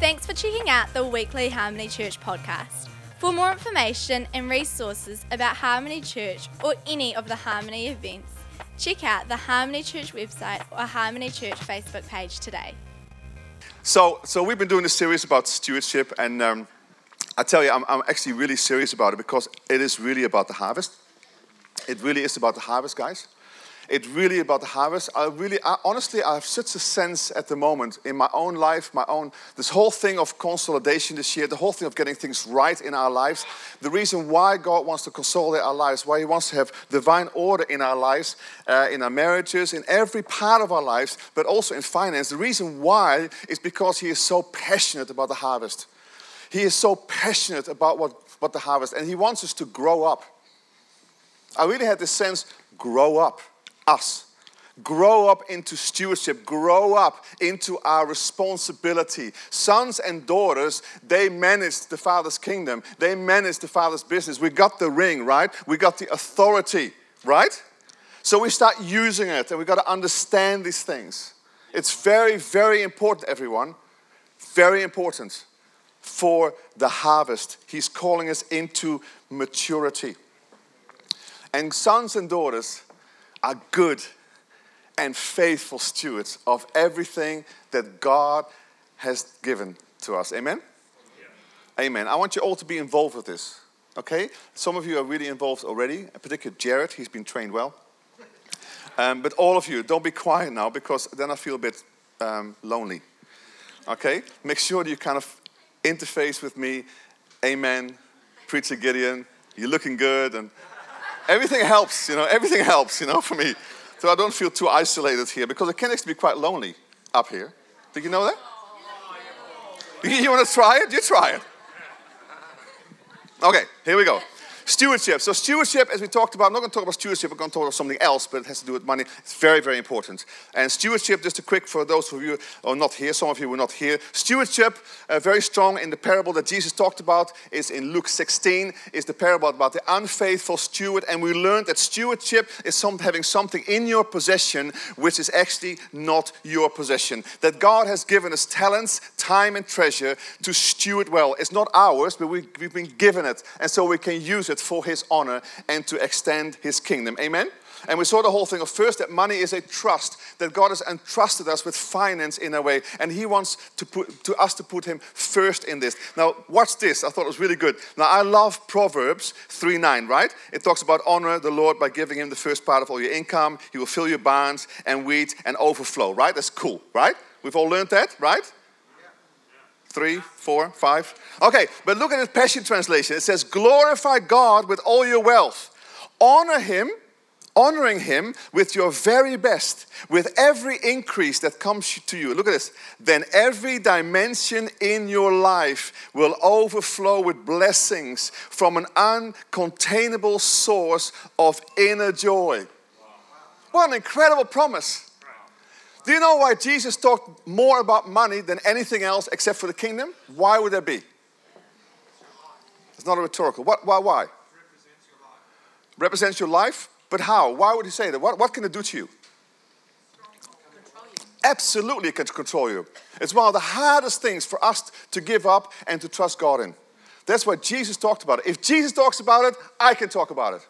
Thanks for checking out the weekly Harmony Church podcast. For more information and resources about Harmony Church or any of the Harmony events, check out the Harmony Church website or Harmony Church Facebook page today. So, so we've been doing this series about stewardship, and um, I tell you, I'm, I'm actually really serious about it because it is really about the harvest. It really is about the harvest, guys. It's really about the harvest. I really, I, honestly, I have such a sense at the moment in my own life, my own, this whole thing of consolidation this year, the whole thing of getting things right in our lives. The reason why God wants to consolidate our lives, why He wants to have divine order in our lives, uh, in our marriages, in every part of our lives, but also in finance. The reason why is because He is so passionate about the harvest. He is so passionate about what, what the harvest, and He wants us to grow up. I really had this sense grow up us. Grow up into stewardship, grow up into our responsibility. Sons and daughters, they manage the Father's kingdom, they manage the Father's business. We got the ring, right? We got the authority, right? So we start using it and we got to understand these things. It's very, very important, everyone. Very important for the harvest. He's calling us into maturity. And sons and daughters, are good and faithful stewards of everything that God has given to us. Amen? Yeah. Amen. I want you all to be involved with this. Okay? Some of you are really involved already, in particular Jared, he's been trained well. Um, but all of you, don't be quiet now because then I feel a bit um, lonely. Okay? Make sure that you kind of interface with me. Amen. Preacher Gideon, you're looking good. And everything helps, you know, everything helps, you know, for me. So I don't feel too isolated here because it can actually be quite lonely up here. Did you know that? You want to try it? You try it. Okay, here we go. Stewardship. So, stewardship, as we talked about, I'm not going to talk about stewardship, we're going to talk about something else, but it has to do with money. It's very, very important. And stewardship, just a quick for those of you who are not here, some of you were not here. Stewardship, uh, very strong in the parable that Jesus talked about, is in Luke 16, is the parable about the unfaithful steward. And we learned that stewardship is some, having something in your possession which is actually not your possession. That God has given us talents, time, and treasure to steward well. It's not ours, but we, we've been given it. And so we can use it for his honor and to extend his kingdom. Amen? And we saw the whole thing of first that money is a trust, that God has entrusted us with finance in a way, and He wants to put to us to put Him first in this. Now, watch this. I thought it was really good. Now, I love Proverbs 3 9, right? It talks about honor the Lord by giving Him the first part of all your income. He will fill your barns and wheat and overflow, right? That's cool, right? We've all learned that, right? Three, four, five. Okay, but look at the Passion Translation. It says, Glorify God with all your wealth. Honor Him, honoring Him with your very best, with every increase that comes to you. Look at this. Then every dimension in your life will overflow with blessings from an uncontainable source of inner joy. What an incredible promise. Do you know why Jesus talked more about money than anything else except for the kingdom? Why would that be? It's not a rhetorical. What, why? Why? Represents your life. But how? Why would he say that? What, what can it do to you? Absolutely, it can control you. It's one of the hardest things for us to give up and to trust God in. That's why Jesus talked about it. If Jesus talks about it, I can talk about it.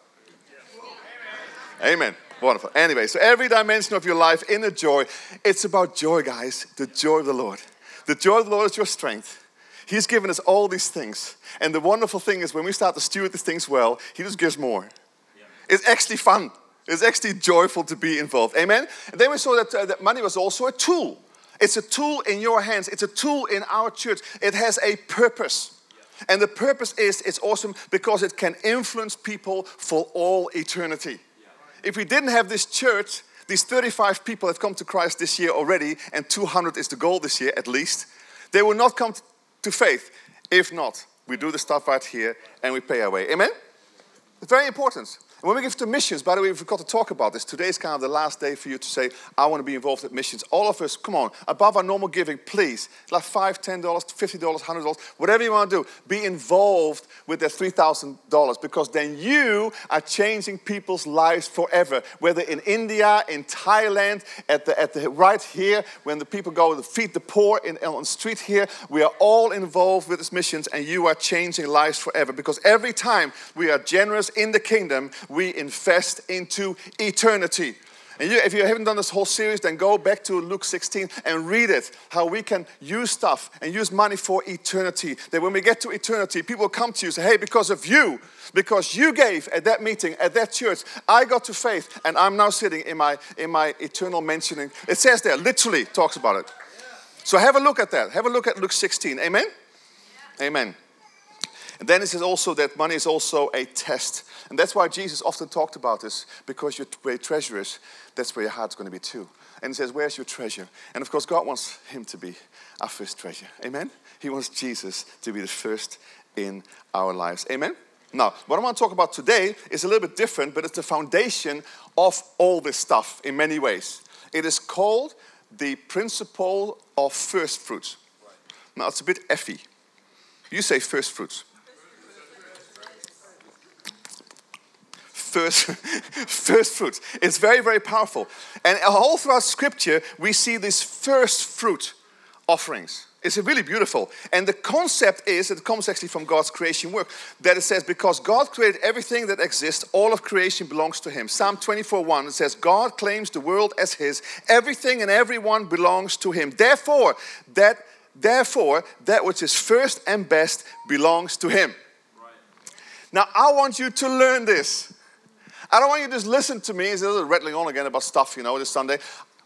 Amen. Amen. Wonderful. Anyway, so every dimension of your life, inner joy, it's about joy, guys. The joy of the Lord. The joy of the Lord is your strength. He's given us all these things. And the wonderful thing is when we start to steward these things well, He just gives more. Yeah. It's actually fun. It's actually joyful to be involved. Amen? And then we saw that, uh, that money was also a tool. It's a tool in your hands, it's a tool in our church. It has a purpose. And the purpose is it's awesome because it can influence people for all eternity if we didn't have this church, these 35 people have come to Christ this year already, and 200 is the goal this year at least, they will not come to faith. If not, we do the stuff right here and we pay our way. Amen? It's very important. And when we give to missions, by the way, we forgot to talk about this. Today is kind of the last day for you to say, I want to be involved in missions. All of us, come on, above our normal giving, please. Like $5, $10, $50, $100, whatever you want to do, be involved with that $3,000 because then you are changing people's lives forever. Whether in India, in Thailand, at the, at the right here, when the people go to feed the poor in, on the street here, we are all involved with this missions and you are changing lives forever because every time we are generous in the kingdom, we invest into eternity. And you, if you haven't done this whole series, then go back to Luke 16 and read it. How we can use stuff and use money for eternity. That when we get to eternity, people come to you and say, Hey, because of you, because you gave at that meeting, at that church, I got to faith, and I'm now sitting in my in my eternal mentioning. It says there, literally talks about it. So have a look at that. Have a look at Luke 16. Amen? Amen. And then it says also that money is also a test. And that's why Jesus often talked about this, because where your treasure is, that's where your heart's going to be too. And he says, Where's your treasure? And of course, God wants him to be our first treasure. Amen? He wants Jesus to be the first in our lives. Amen? Now, what I want to talk about today is a little bit different, but it's the foundation of all this stuff in many ways. It is called the principle of first fruits. Now, it's a bit effy. You say first fruits. First, first fruits. It's very, very powerful. And all throughout Scripture, we see these first fruit offerings. It's really beautiful. And the concept is, it comes actually from God's creation work, that it says, because God created everything that exists, all of creation belongs to Him. Psalm 24 1, it says, God claims the world as His, everything and everyone belongs to Him. Therefore, that, therefore, that which is first and best belongs to Him. Right. Now, I want you to learn this. I don't want you to just listen to me. It's a rattling on again about stuff, you know, this Sunday.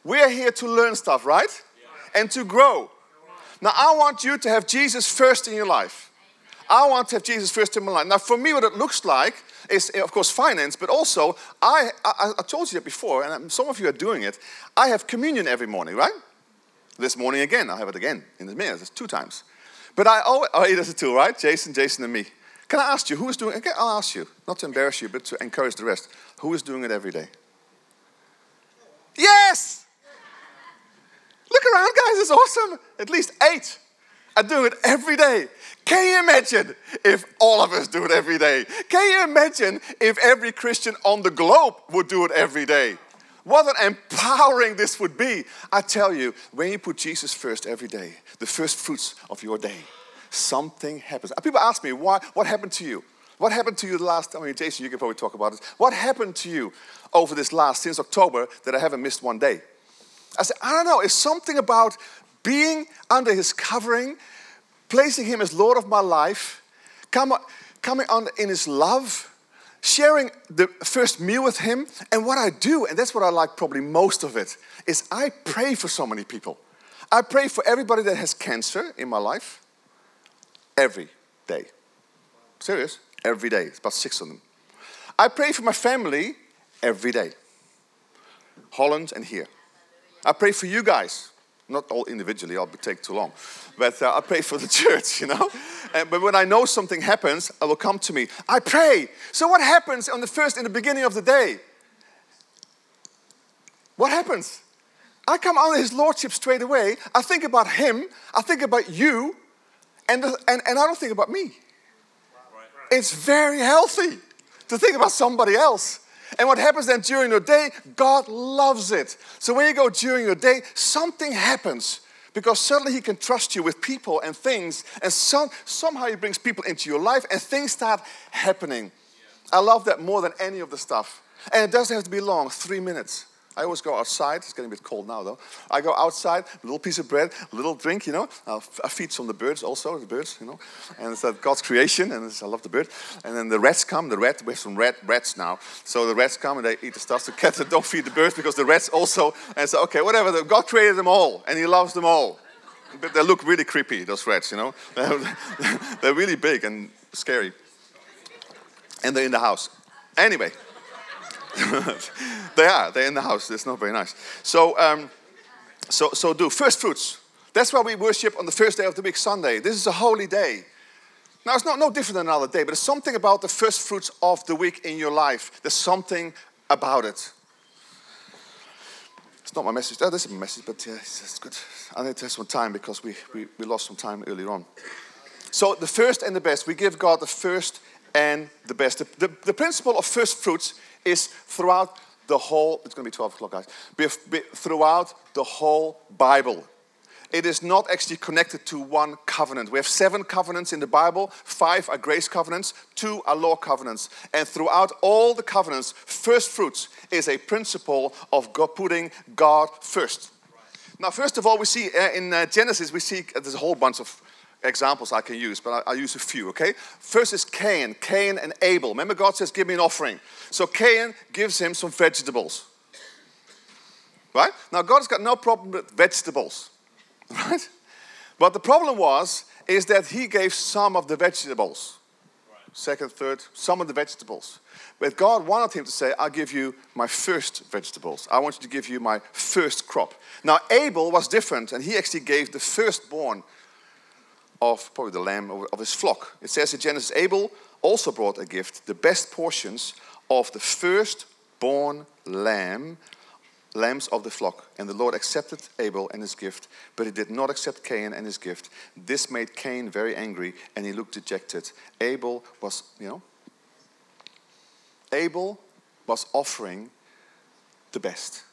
We're here to learn stuff, right? Yeah. And to grow. Now, I want you to have Jesus first in your life. I want to have Jesus first in my life. Now, for me, what it looks like is, of course, finance, but also, I, I, I told you that before, and some of you are doing it. I have communion every morning, right? This morning again, I'll have it again in the minute. It's two times. But I always, oh, he does it too, right? Jason, Jason, and me. Can I ask you, who is doing it? I'll ask you, not to embarrass you, but to encourage the rest. Who is doing it every day? Yes! Look around, guys, it's awesome. At least eight are doing it every day. Can you imagine if all of us do it every day? Can you imagine if every Christian on the globe would do it every day? What an empowering this would be. I tell you, when you put Jesus first every day, the first fruits of your day, something happens. Uh, people ask me, why, what happened to you? What happened to you the last, I mean, Jason, you can probably talk about it. What happened to you over this last, since October, that I haven't missed one day? I said, I don't know. It's something about being under his covering, placing him as Lord of my life, coming on in his love, sharing the first meal with him. And what I do, and that's what I like probably most of it, is I pray for so many people. I pray for everybody that has cancer in my life every day. Serious? Every day. It's about six of them. I pray for my family every day. Holland and here. I pray for you guys. Not all individually, I'll take too long. But uh, I pray for the church, you know? And, but when I know something happens, I will come to me. I pray. So what happens on the first, in the beginning of the day? What happens? I come under his lordship straight away. I think about him. I think about you. And, and, and I don't think about me. It's very healthy to think about somebody else. And what happens then during your day, God loves it. So when you go during your day, something happens because suddenly He can trust you with people and things, and some, somehow He brings people into your life and things start happening. I love that more than any of the stuff. And it doesn't have to be long, three minutes. I always go outside. It's getting a bit cold now, though. I go outside, little piece of bread, little drink, you know. I feed some of the birds also, the birds, you know. And it's God's creation, and I love the bird. And then the rats come. The rat, we have some rat rats now. So the rats come and they eat the stuff. The cats don't feed the birds because the rats also. And so, okay, whatever. God created them all, and He loves them all. But they look really creepy, those rats, you know. they're really big and scary. And they're in the house. Anyway. they are. They're in the house. It's not very nice. So, um, so, so do first fruits. That's why we worship on the first day of the week, Sunday. This is a holy day. Now, it's not no different than another day, but it's something about the first fruits of the week in your life. There's something about it. It's not my message. Oh, this is my message, but yeah, it's, it's good. I need to have some time because we, we, we lost some time earlier on. So, the first and the best. We give God the first and the best. The, the, the principle of first fruits is throughout the whole, it's going to be 12 o'clock, guys, be, be, throughout the whole Bible it is not actually connected to one covenant. We have seven covenants in the Bible, five are grace covenants, two are law covenants. And throughout all the covenants, first fruits is a principle of God putting God first. Now, first of all, we see uh, in uh, Genesis, we see uh, there's a whole bunch of examples I can use, but I, will use a few, okay? First is Cain, Cain and Abel. Remember, God says, Give me an offering. So Cain gives him some vegetables. Right? Now, God's got no problem with vegetables. Right? But the problem was, is that he gave some of the vegetables. Second, third, some of the vegetables. But God wanted him to say, I'll give you my first vegetables. I want you to give you my first crop. Now, Abel was different, and he actually gave the firstborn of probably the lamb of his flock. It says in Genesis, Abel also brought a gift, the best portions of the firstborn lamb lambs of the flock. And the Lord accepted Abel and his gift, but he did not accept Cain and his gift. This made Cain very angry, and he looked dejected. Abel was, you know, Abel was offering the best,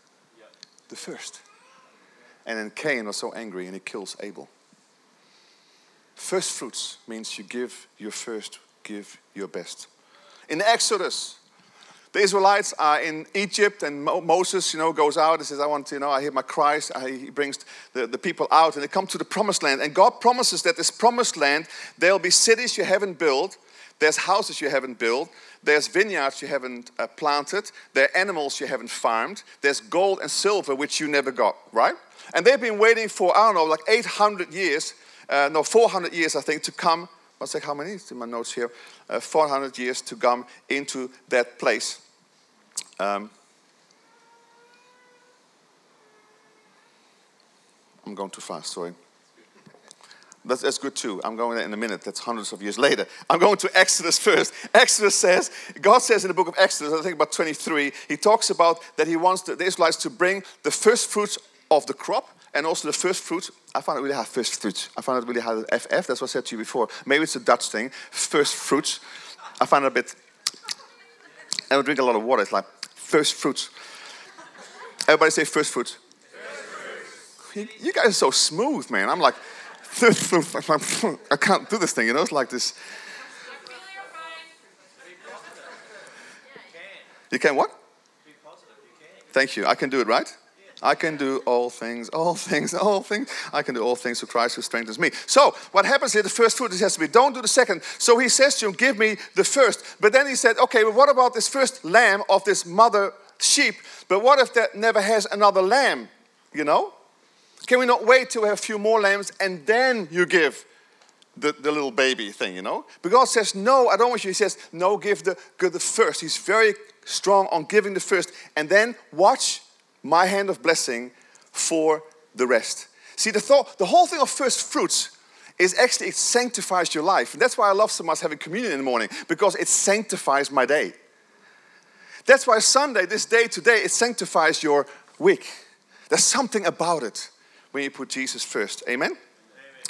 the first. And then Cain was so angry and he kills Abel. First fruits means you give your first, give your best. In Exodus, the Israelites are in Egypt, and Moses, you know, goes out and says, I want to, you know, I hear my cries. He brings the, the people out, and they come to the promised land. And God promises that this promised land, there'll be cities you haven't built, there's houses you haven't built, there's vineyards you haven't uh, planted, there are animals you haven't farmed, there's gold and silver which you never got, right? And they've been waiting for, I don't know, like 800 years, uh, no, 400 years, I think, to come. I'll say how many? It's in my notes here. Uh, 400 years to come into that place. Um, I'm going too fast, sorry. That's, that's good too. I'm going there in a minute. That's hundreds of years later. I'm going to Exodus first. Exodus says, God says in the book of Exodus, I think about 23, he talks about that he wants the Israelites to bring the first fruits of the crop and also the first fruits. I found it really hard, first fruits. I found it really hard, FF. That's what I said to you before. Maybe it's a Dutch thing. First fruits. I find it a bit. I would drink a lot of water. It's like First fruits. Everybody say first fruits. You, you guys are so smooth, man. I'm like, I can't do this thing, you know? It's like this. You can what? Thank you. I can do it, right? I can do all things, all things, all things. I can do all things through Christ who strengthens me. So, what happens here, the first fruit, has to be don't do the second. So he says to him, Give me the first. But then he said, Okay, but what about this first lamb of this mother sheep? But what if that never has another lamb? You know? Can we not wait till we have a few more lambs and then you give the, the little baby thing, you know? But God says, No, I don't want you. He says, No, give the, give the first. He's very strong on giving the first. And then watch my hand of blessing for the rest. See, the, thought, the whole thing of first fruits is actually it sanctifies your life. And that's why I love so much having communion in the morning, because it sanctifies my day. That's why Sunday, this day today, it sanctifies your week. There's something about it when you put Jesus first. Amen?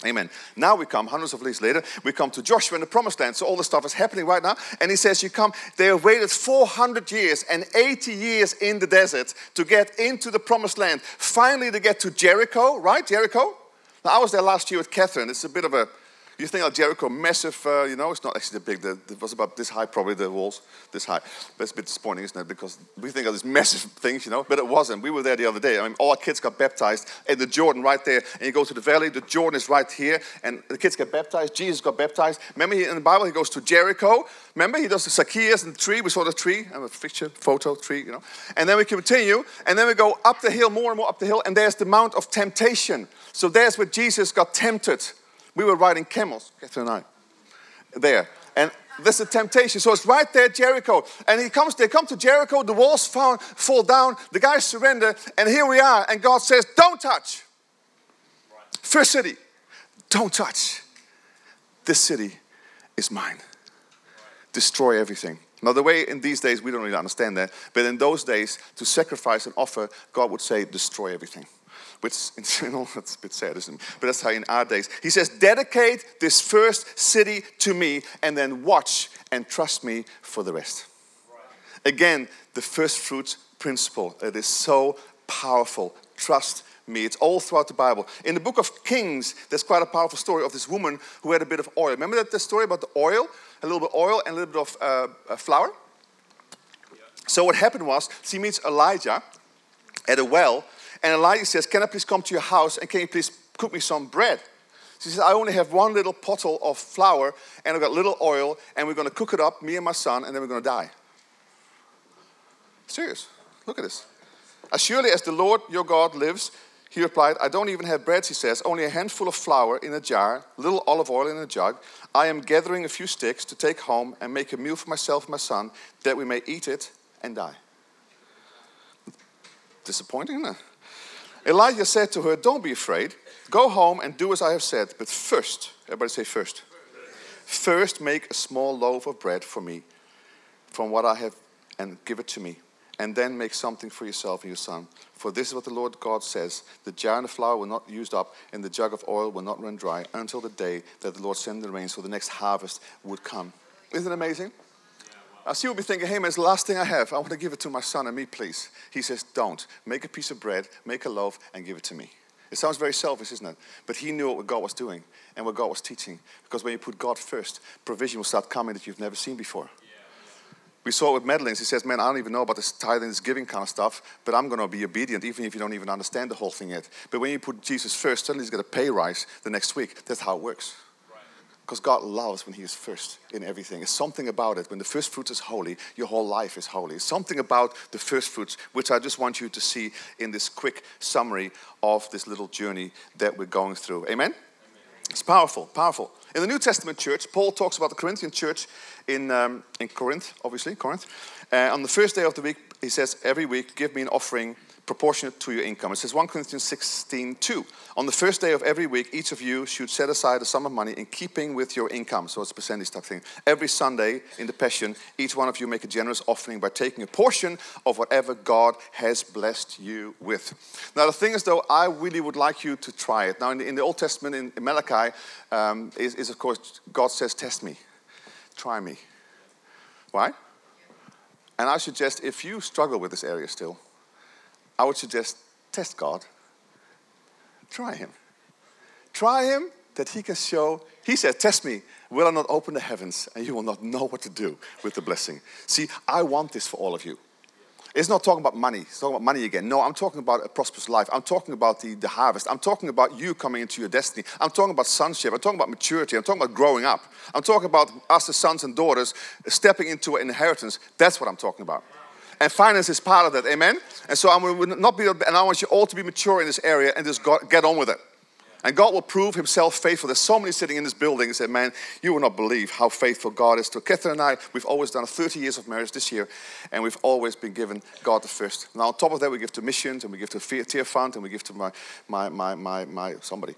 Amen. Now we come, hundreds of years later, we come to Joshua in the promised land. So all the stuff is happening right now. And he says, You come, they have waited 400 years and 80 years in the desert to get into the promised land. Finally, to get to Jericho, right? Jericho? Now, I was there last year with Catherine. It's a bit of a you think of Jericho, massive, uh, you know, it's not actually that big. It was about this high, probably the walls, this high. That's a bit disappointing, isn't it? Because we think of these massive things, you know, but it wasn't. We were there the other day. I mean, all our kids got baptized in the Jordan right there. And you go to the valley, the Jordan is right here, and the kids get baptized. Jesus got baptized. Remember, in the Bible, he goes to Jericho. Remember, he does the Zacchaeus and the tree. We saw the tree. I have a picture, photo, tree, you know. And then we continue, and then we go up the hill, more and more up the hill, and there's the Mount of Temptation. So there's where Jesus got tempted. We were riding camels, Catherine and I, there. And this is a temptation. So it's right there, Jericho. And he comes, they come to Jericho, the walls fall, fall down, the guys surrender, and here we are. And God says, Don't touch. First city, don't touch this city. is mine. Destroy everything. Now, the way in these days, we don't really understand that, but in those days, to sacrifice and offer, God would say, destroy everything. Which, know, that's a bit sad, isn't it? But that's how in our days. He says, dedicate this first city to me, and then watch and trust me for the rest. Again, the first fruits principle. It is so powerful. Trust me. It's all throughout the Bible. In the book of Kings, there's quite a powerful story of this woman who had a bit of oil. Remember that the story about the oil? A little bit of oil and a little bit of uh, uh, flour? So what happened was she meets Elijah at a well, and Elijah says, Can I please come to your house and can you please cook me some bread? She says, I only have one little pottle of flour and I've got little oil, and we're going to cook it up, me and my son, and then we're going to die. Serious. Look at this. As surely as the Lord your God lives, he replied, I don't even have bread, he says, only a handful of flour in a jar, little olive oil in a jug. I am gathering a few sticks to take home and make a meal for myself and my son, that we may eat it and die. Disappointing, it? Elijah said to her, Don't be afraid. Go home and do as I have said. But first, everybody say first. First, make a small loaf of bread for me from what I have and give it to me and then make something for yourself and your son. For this is what the Lord God says The jar and the flour will not used up, and the jug of oil will not run dry until the day that the Lord send the rain, so the next harvest would come. Isn't it amazing? I see you will be thinking, hey man, it's the last thing I have. I want to give it to my son and me, please. He says, don't. Make a piece of bread, make a loaf, and give it to me. It sounds very selfish, isn't it? But he knew what God was doing and what God was teaching. Because when you put God first, provision will start coming that you've never seen before. We saw it with Madeline's. He says, Man, I don't even know about this tithing, this giving kind of stuff, but I'm going to be obedient, even if you don't even understand the whole thing yet. But when you put Jesus first, suddenly he's got a pay rise the next week. That's how it works. Because God loves when He is first in everything. It's something about it. When the first fruits is holy, your whole life is holy. It's something about the first fruits, which I just want you to see in this quick summary of this little journey that we're going through. Amen? Amen. It's powerful, powerful. In the New Testament church, Paul talks about the Corinthian church in, um, in Corinth, obviously, Corinth. Uh, on the first day of the week, he says, Every week, give me an offering proportionate to your income. It says 1 Corinthians 16 2. On the first day of every week, each of you should set aside a sum of money in keeping with your income. So it's a percentage type thing. Every Sunday in the Passion, each one of you make a generous offering by taking a portion of whatever God has blessed you with. Now, the thing is, though, I really would like you to try it. Now, in the, in the Old Testament, in, in Malachi, um, is, is of course, God says, Test me, try me. Why? And I suggest if you struggle with this area still, I would suggest test God. Try Him. Try Him that He can show. He said, Test me. Will I not open the heavens and you will not know what to do with the blessing? See, I want this for all of you. It's not talking about money. It's talking about money again. No, I'm talking about a prosperous life. I'm talking about the, the harvest. I'm talking about you coming into your destiny. I'm talking about sonship. I'm talking about maturity. I'm talking about growing up. I'm talking about us as sons and daughters stepping into an inheritance. That's what I'm talking about. And finance is part of that. Amen? And so I will not be, and I want you all to be mature in this area and just get on with it. And God will prove himself faithful. There's so many sitting in this building and say, Man, you will not believe how faithful God is to Catherine and I. We've always done 30 years of marriage this year, and we've always been given God the first. Now, on top of that, we give to missions, and we give to Tear Fund, and we give to my, my, my, my, my somebody,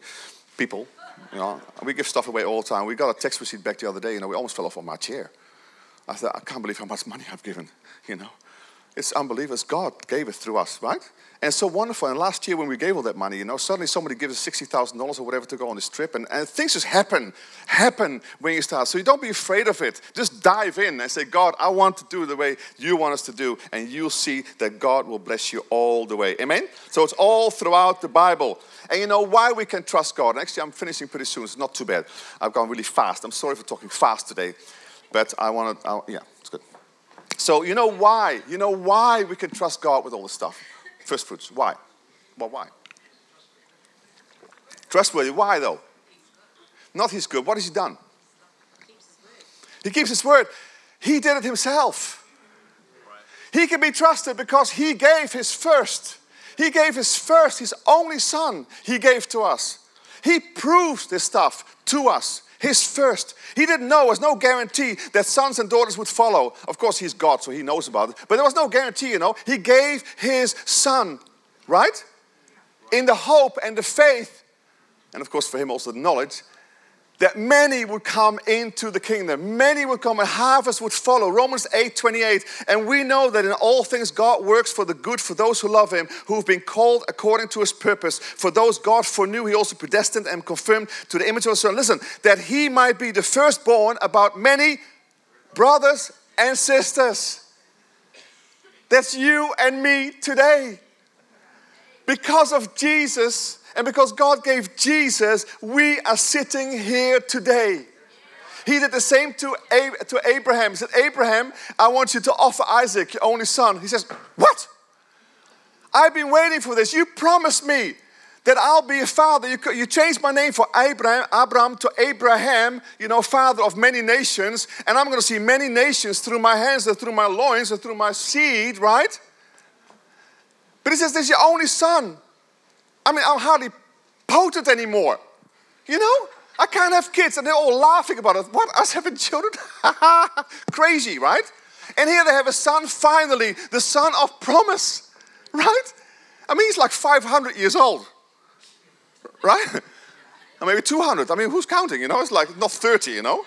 people. You know, we give stuff away all the time. We got a text receipt back the other day, you know, we almost fell off on my chair. I thought, I can't believe how much money I've given, you know. It's unbelievable. God gave it through us, right? And it's so wonderful. And last year when we gave all that money, you know, suddenly somebody gives us $60,000 or whatever to go on this trip. And, and things just happen, happen when you start. So you don't be afraid of it. Just dive in and say, God, I want to do the way you want us to do. And you'll see that God will bless you all the way. Amen? So it's all throughout the Bible. And you know why we can trust God. And actually, I'm finishing pretty soon. It's not too bad. I've gone really fast. I'm sorry for talking fast today. But I want to, yeah. So you know why? You know why we can trust God with all this stuff? First fruits. Why? Well, why? Trustworthy. Why though? Not he's good. What has he done? He keeps his word. He did it himself. He can be trusted because he gave his first. He gave his first, his only son, he gave to us. He proves this stuff to us his first. He didn't know, there was no guarantee that sons and daughters would follow. Of course, he's God, so he knows about it. But there was no guarantee, you know. He gave his son, right? In the hope and the faith, and of course, for him also the knowledge that many would come into the kingdom. Many would come and harvest would follow. Romans 8 28. And we know that in all things God works for the good for those who love him, who have been called according to his purpose. For those God foreknew, he also predestined and confirmed to the image of his son. Listen, that he might be the firstborn about many brothers and sisters. That's you and me today. Because of Jesus, and because God gave Jesus, we are sitting here today. He did the same to, to Abraham. He said, Abraham, I want you to offer Isaac, your only son. He says, What? I've been waiting for this. You promised me that I'll be a father. You, you changed my name for Abraham, Abraham to Abraham, you know, father of many nations. And I'm going to see many nations through my hands and through my loins and through my seed, right? But he says, This is your only son. I mean, I'm hardly potent anymore. You know? I can't have kids. And they're all laughing about it. What? Us having children? Crazy, right? And here they have a son, finally, the son of promise, right? I mean, he's like 500 years old, right? Or maybe 200. I mean, who's counting? You know, it's like not 30, you know?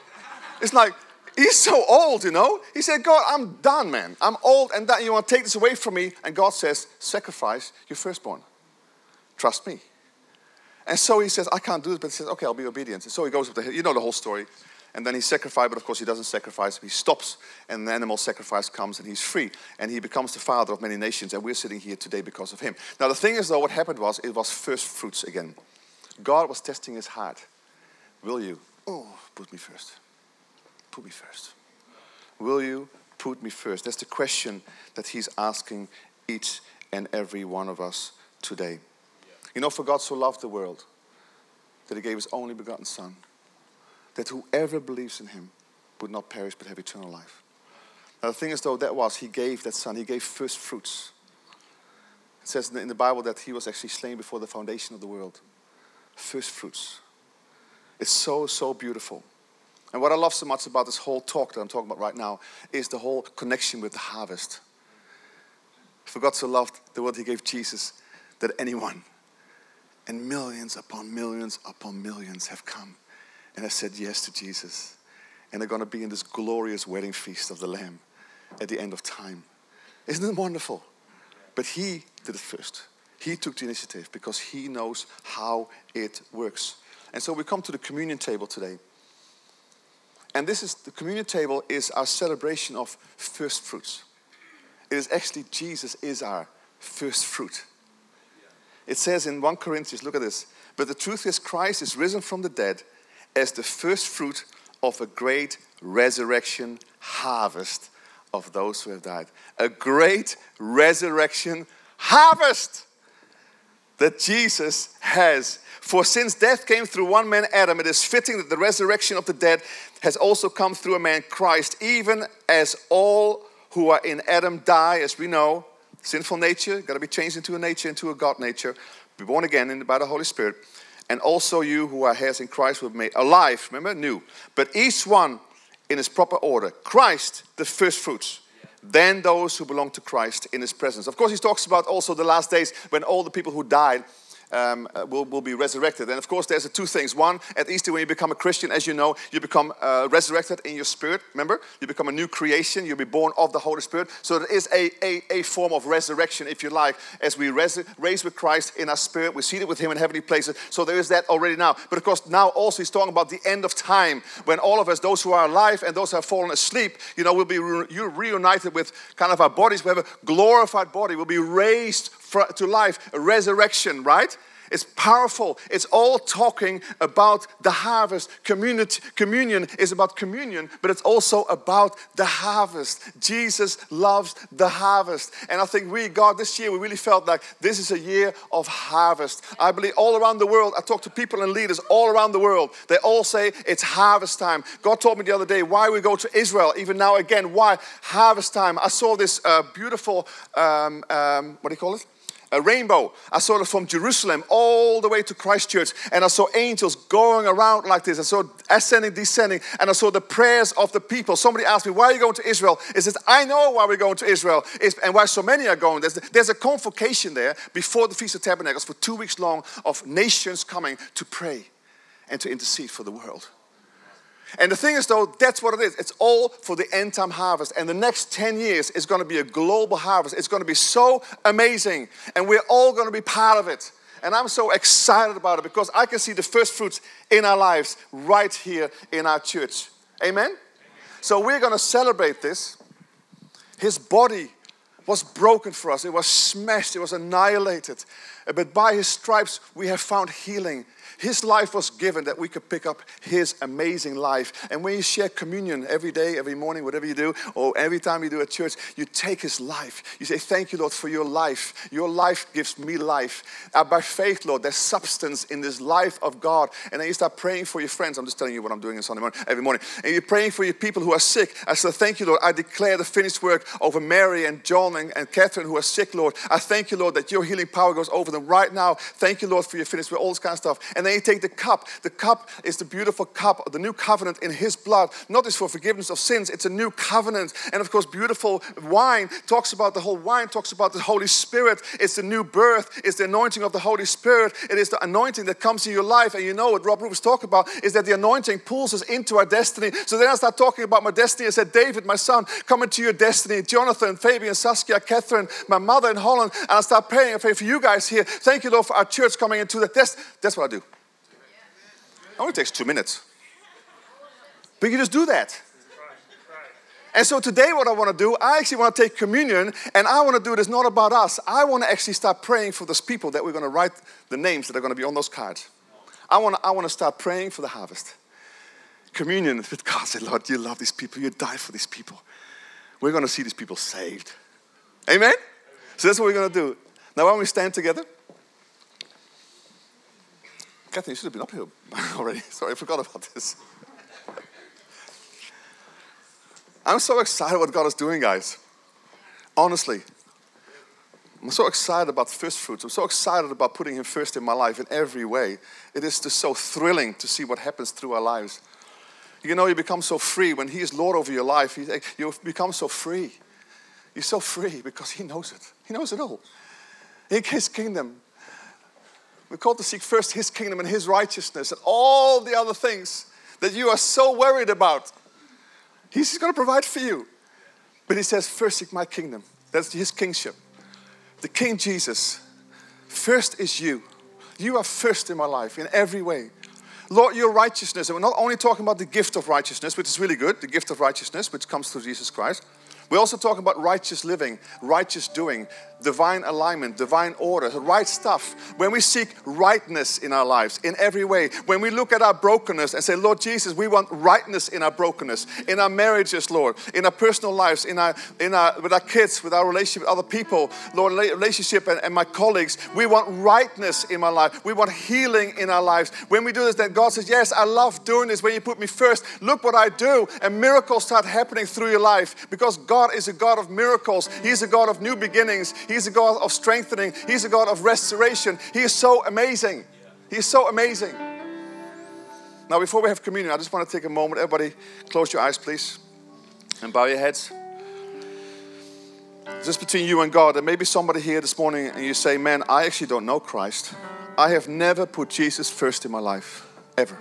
It's like, he's so old, you know? He said, God, I'm done, man. I'm old and that you want to take this away from me. And God says, sacrifice your firstborn. Trust me. And so he says, I can't do this, but he says, okay, I'll be obedient. And so he goes up the hill. You know the whole story. And then he sacrifices, but of course he doesn't sacrifice. He stops, and the animal sacrifice comes, and he's free. And he becomes the father of many nations, and we're sitting here today because of him. Now, the thing is, though, what happened was, it was first fruits again. God was testing his heart. Will you? Oh, put me first. Put me first. Will you put me first? That's the question that he's asking each and every one of us today. You know, for God so loved the world that he gave his only begotten Son, that whoever believes in him would not perish but have eternal life. Now, the thing is, though, that was, he gave that Son, he gave first fruits. It says in the Bible that he was actually slain before the foundation of the world. First fruits. It's so, so beautiful. And what I love so much about this whole talk that I'm talking about right now is the whole connection with the harvest. For God so loved the world, he gave Jesus that anyone and millions upon millions upon millions have come and have said yes to Jesus. And they're going to be in this glorious wedding feast of the Lamb at the end of time. Isn't it wonderful? But He did it first. He took the initiative because He knows how it works. And so we come to the communion table today. And this is the communion table is our celebration of first fruits. It is actually Jesus is our first fruit. It says in 1 Corinthians, look at this. But the truth is, Christ is risen from the dead as the first fruit of a great resurrection harvest of those who have died. A great resurrection harvest that Jesus has. For since death came through one man, Adam, it is fitting that the resurrection of the dead has also come through a man, Christ, even as all who are in Adam die, as we know sinful nature, got to be changed into a nature, into a God nature, be born again in, by the Holy Spirit. And also you who are heirs in Christ be made alive, remember, new. But each one in his proper order. Christ, the first fruits. Then those who belong to Christ in his presence. Of course, he talks about also the last days when all the people who died um, uh, will, will be resurrected. And of course, there's two things. One, at Easter, when you become a Christian, as you know, you become uh, resurrected in your spirit. Remember? You become a new creation. You'll be born of the Holy Spirit. So there is a, a, a form of resurrection, if you like, as we res- raise with Christ in our spirit. We're seated with Him in heavenly places. So there is that already now. But of course, now also He's talking about the end of time when all of us, those who are alive and those who have fallen asleep, you know, will be re- reunited with kind of our bodies. We have a glorified body. We'll be raised to life, a resurrection, right? It's powerful. It's all talking about the harvest. Community, communion is about communion, but it's also about the harvest. Jesus loves the harvest. And I think we, God, this year, we really felt like this is a year of harvest. I believe all around the world, I talk to people and leaders all around the world, they all say it's harvest time. God told me the other day why we go to Israel, even now again, why harvest time. I saw this uh, beautiful, um, um, what do you call it? A rainbow. I saw it from Jerusalem all the way to Christchurch, and I saw angels going around like this. I saw ascending, descending, and I saw the prayers of the people. Somebody asked me, Why are you going to Israel? It says, I know why we're going to Israel and why so many are going. There's a convocation there before the Feast of Tabernacles for two weeks long of nations coming to pray and to intercede for the world. And the thing is, though, that's what it is. It's all for the end time harvest. And the next 10 years is going to be a global harvest. It's going to be so amazing. And we're all going to be part of it. And I'm so excited about it because I can see the first fruits in our lives right here in our church. Amen? So we're going to celebrate this. His body was broken for us, it was smashed, it was annihilated. But by his stripes, we have found healing. His life was given that we could pick up His amazing life. And when you share communion every day, every morning, whatever you do, or every time you do at church, you take His life. You say, Thank you, Lord, for your life. Your life gives me life. Uh, by faith, Lord, there's substance in this life of God. And then you start praying for your friends. I'm just telling you what I'm doing on Sunday morning, every morning. And you're praying for your people who are sick. I say, Thank you, Lord. I declare the finished work over Mary and John and, and Catherine who are sick, Lord. I thank you, Lord, that your healing power goes over them right now. Thank you, Lord, for your finished work, all this kind of stuff. And then you take the cup. The cup is the beautiful cup of the new covenant in His blood. Not just for forgiveness of sins, it's a new covenant. And of course, beautiful wine talks about the whole wine, talks about the Holy Spirit. It's the new birth, it's the anointing of the Holy Spirit. It is the anointing that comes in your life. And you know what Rob Rubens talked about is that the anointing pulls us into our destiny. So then I start talking about my destiny. I said, David, my son, come into your destiny. Jonathan, Fabian, Saskia, Catherine, my mother in Holland. And I start praying. I pray for you guys here. Thank you, Lord, for our church coming into that. That's, that's what I do. Only takes two minutes. But you just do that. And so today, what I want to do, I actually want to take communion, and I want to do it. It's not about us. I want to actually start praying for those people that we're going to write the names that are going to be on those cards. I want to, I want to start praying for the harvest. Communion with God. Say, Lord, you love these people. You die for these people. We're going to see these people saved. Amen? So that's what we're going to do. Now, why don't we stand together? Catherine, you should have been up here already. Sorry, I forgot about this. I'm so excited what God is doing, guys. Honestly. I'm so excited about first fruits. I'm so excited about putting Him first in my life in every way. It is just so thrilling to see what happens through our lives. You know, you become so free when He is Lord over your life. Eh, you become so free. You're so free because He knows it. He knows it all. In His kingdom, we're called to seek first His kingdom and His righteousness and all the other things that you are so worried about. He's going to provide for you. But He says, first seek my kingdom. That's His kingship. The King Jesus. First is you. You are first in my life in every way. Lord, your righteousness. And we're not only talking about the gift of righteousness, which is really good, the gift of righteousness, which comes through Jesus Christ. We also talk about righteous living, righteous doing, divine alignment, divine order, the right stuff. When we seek rightness in our lives in every way, when we look at our brokenness and say, Lord Jesus, we want rightness in our brokenness, in our marriages, Lord, in our personal lives, in our, in our, with our kids, with our relationship with other people, Lord, relationship and, and my colleagues, we want rightness in my life. We want healing in our lives. When we do this, then God says, Yes, I love doing this. When you put me first, look what I do. And miracles start happening through your life because God is a God of miracles. He's a God of new beginnings. He's a God of strengthening. He's a God of restoration. He is so amazing. He is so amazing. Now, before we have communion, I just want to take a moment. Everybody, close your eyes, please, and bow your heads. Just between you and God, there may be somebody here this morning and you say, Man, I actually don't know Christ. I have never put Jesus first in my life, ever.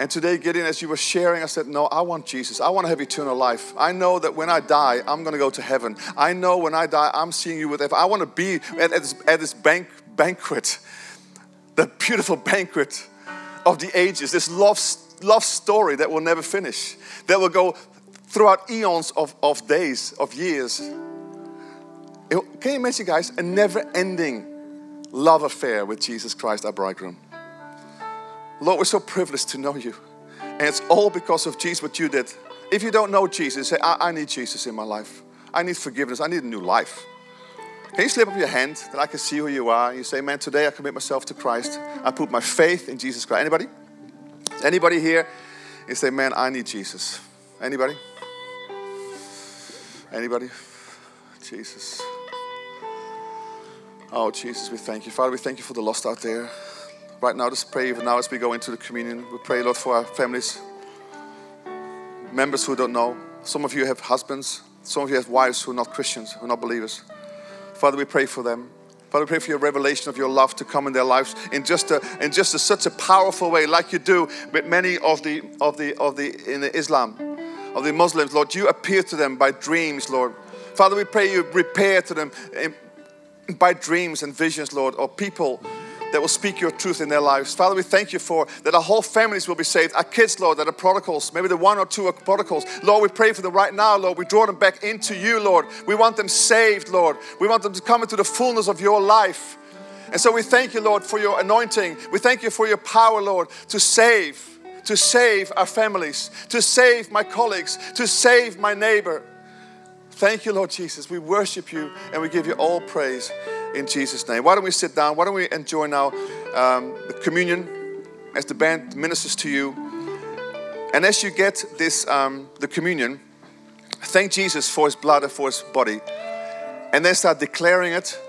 And today, Gideon, as you were sharing, I said, No, I want Jesus. I want to have eternal life. I know that when I die, I'm going to go to heaven. I know when I die, I'm seeing you with heaven. I want to be at, at this, at this bank, banquet, the beautiful banquet of the ages, this love, love story that will never finish, that will go throughout eons of, of days, of years. Can you imagine, guys, a never ending love affair with Jesus Christ, our bridegroom? Lord, we're so privileged to know you. And it's all because of Jesus, what you did. If you don't know Jesus, say, I, I need Jesus in my life. I need forgiveness. I need a new life. Can you slip up your hand that I can see who you are? You say, Man, today I commit myself to Christ. I put my faith in Jesus Christ. Anybody? Anybody here? You say, Man, I need Jesus. Anybody? Anybody? Jesus. Oh, Jesus, we thank you. Father, we thank you for the lost out there right now, just pray even now as we go into the communion. We pray, Lord, for our families, members who don't know. Some of you have husbands, some of you have wives who are not Christians, who are not believers. Father, we pray for them. Father, we pray for your revelation of your love to come in their lives in just a, in just a, such a powerful way, like you do with many of the of the of the in the Islam, of the Muslims. Lord, you appear to them by dreams, Lord. Father, we pray you repair to them by dreams and visions, Lord, or people that will speak your truth in their lives. Father, we thank you for that our whole families will be saved. Our kids, Lord, that are prodigals, maybe the one or two are prodigals. Lord, we pray for them right now, Lord. We draw them back into you, Lord. We want them saved, Lord. We want them to come into the fullness of your life. And so we thank you, Lord, for your anointing. We thank you for your power, Lord, to save, to save our families, to save my colleagues, to save my neighbor. Thank you, Lord Jesus. We worship you and we give you all praise in Jesus' name. Why don't we sit down? Why don't we enjoy now um, the communion as the band ministers to you? And as you get this, um, the communion, thank Jesus for his blood and for his body. And then start declaring it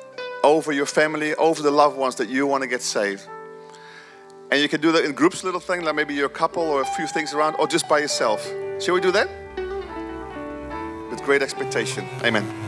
over your family, over the loved ones that you want to get saved. And you can do that in groups, little thing, like maybe you're a couple or a few things around, or just by yourself. Shall we do that? Great expectation. Amen.